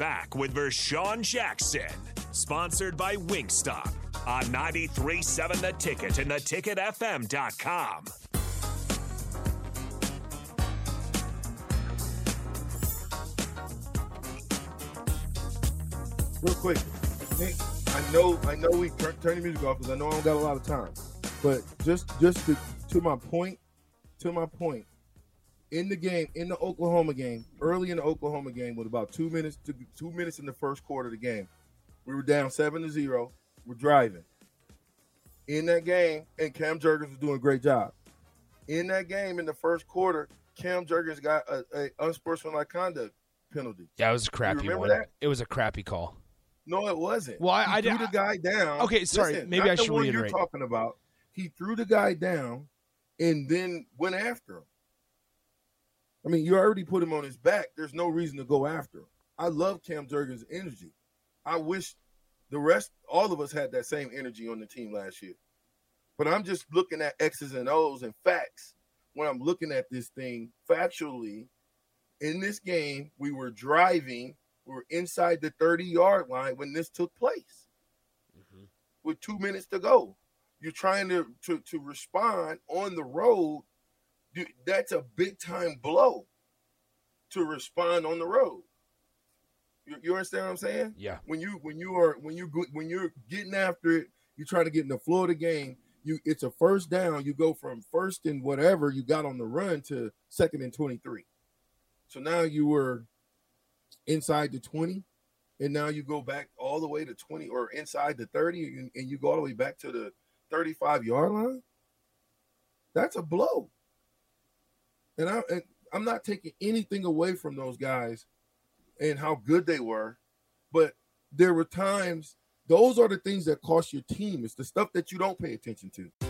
back with Vershawn Jackson, sponsored by Wingstop on 93.7 The Ticket and theticketfm.com. Real quick, Nick, I know, I know we turn, turn the music off because I know I don't got a lot of time. But just, just to, to my point, to my point, in the game, in the Oklahoma game, early in the Oklahoma game, with about two minutes to two minutes in the first quarter of the game, we were down seven to zero. We're driving in that game, and Cam Jurgens was doing a great job. In that game, in the first quarter, Cam Jurgens got a, a unsportsmanlike conduct penalty. Yeah, it was a crappy remember one. that? It was a crappy call. No, it wasn't. Well, I- he I threw did- the guy down. Okay, sorry, maybe not I the should one reiterate. You're talking about. He threw the guy down and then went after him. I mean, you already put him on his back. There's no reason to go after him. I love Cam Jurgens' energy. I wish the rest, all of us, had that same energy on the team last year. But I'm just looking at X's and O's and facts when I'm looking at this thing factually. In this game, we were driving, we were inside the 30 yard line when this took place mm-hmm. with two minutes to go. You're trying to, to, to respond on the road. Dude, that's a big time blow to respond on the road. You, you understand what I'm saying? Yeah. When you when you are when you when you're getting after it, you try to get in the flow of the game. You it's a first down. You go from first and whatever you got on the run to second and 23. So now you were inside the 20, and now you go back all the way to 20 or inside the 30, and, and you go all the way back to the 35 yard line. That's a blow. And, I, and I'm not taking anything away from those guys and how good they were, but there were times those are the things that cost your team. It's the stuff that you don't pay attention to.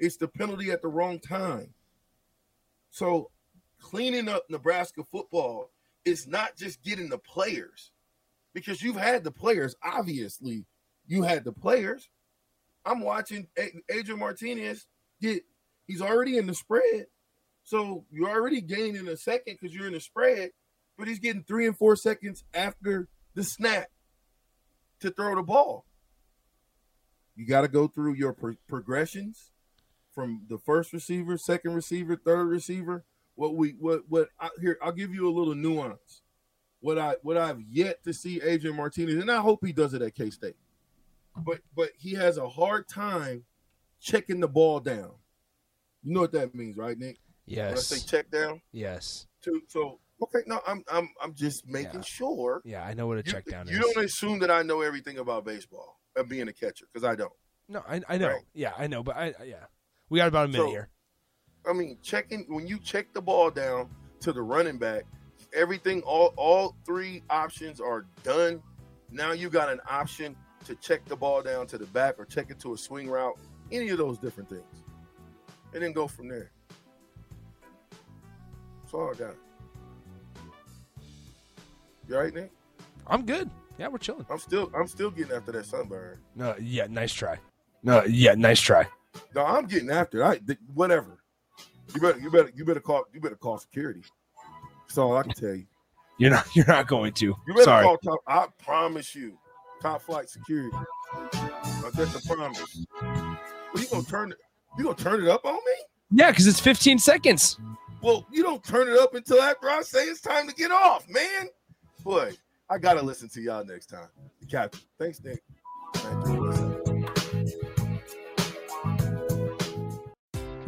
It's the penalty at the wrong time. So cleaning up Nebraska football is not just getting the players because you've had the players. Obviously, you had the players. I'm watching Adrian Martinez get, he's already in the spread. So you're already gaining a second because you're in the spread, but he's getting three and four seconds after the snap to throw the ball. You got to go through your pro- progressions from the first receiver, second receiver, third receiver. What we what what I, here I'll give you a little nuance. What I what I've yet to see Adrian Martinez, and I hope he does it at K State. But but he has a hard time checking the ball down. You know what that means, right, Nick? Yes. When I say check down, Yes. to so Okay, no, I'm I'm I'm just making Yeah. sure. Yeah, I know what a You, check down you is. You don't assume that I know everything about baseball and being a catcher because I don't. No, I, I know. Right. Yeah, I know. But I, I- yeah, we got about a minute So- here. I mean, checking when you check the ball down to the running back, everything all all three options are done. Now you got an option to check the ball down to the back or check it to a swing route, any of those different things, and then go from there. That's all I got. You all right, Nick? I'm good. Yeah, we're chilling. I'm still I'm still getting after that sunburn. No, yeah, nice try. No, yeah, nice try. No, I'm getting after it. I whatever. You better you better you better call you better call security. That's all I can tell you. You're not. You're not going to. You better Sorry. call top. I promise you, top flight security. That's a promise. Well, you gonna turn it? You gonna turn it up on me? Yeah, because it's 15 seconds. Well, you don't turn it up until after I say it's time to get off, man. Boy, I gotta listen to y'all next time. Captain, thanks, Nick. Thank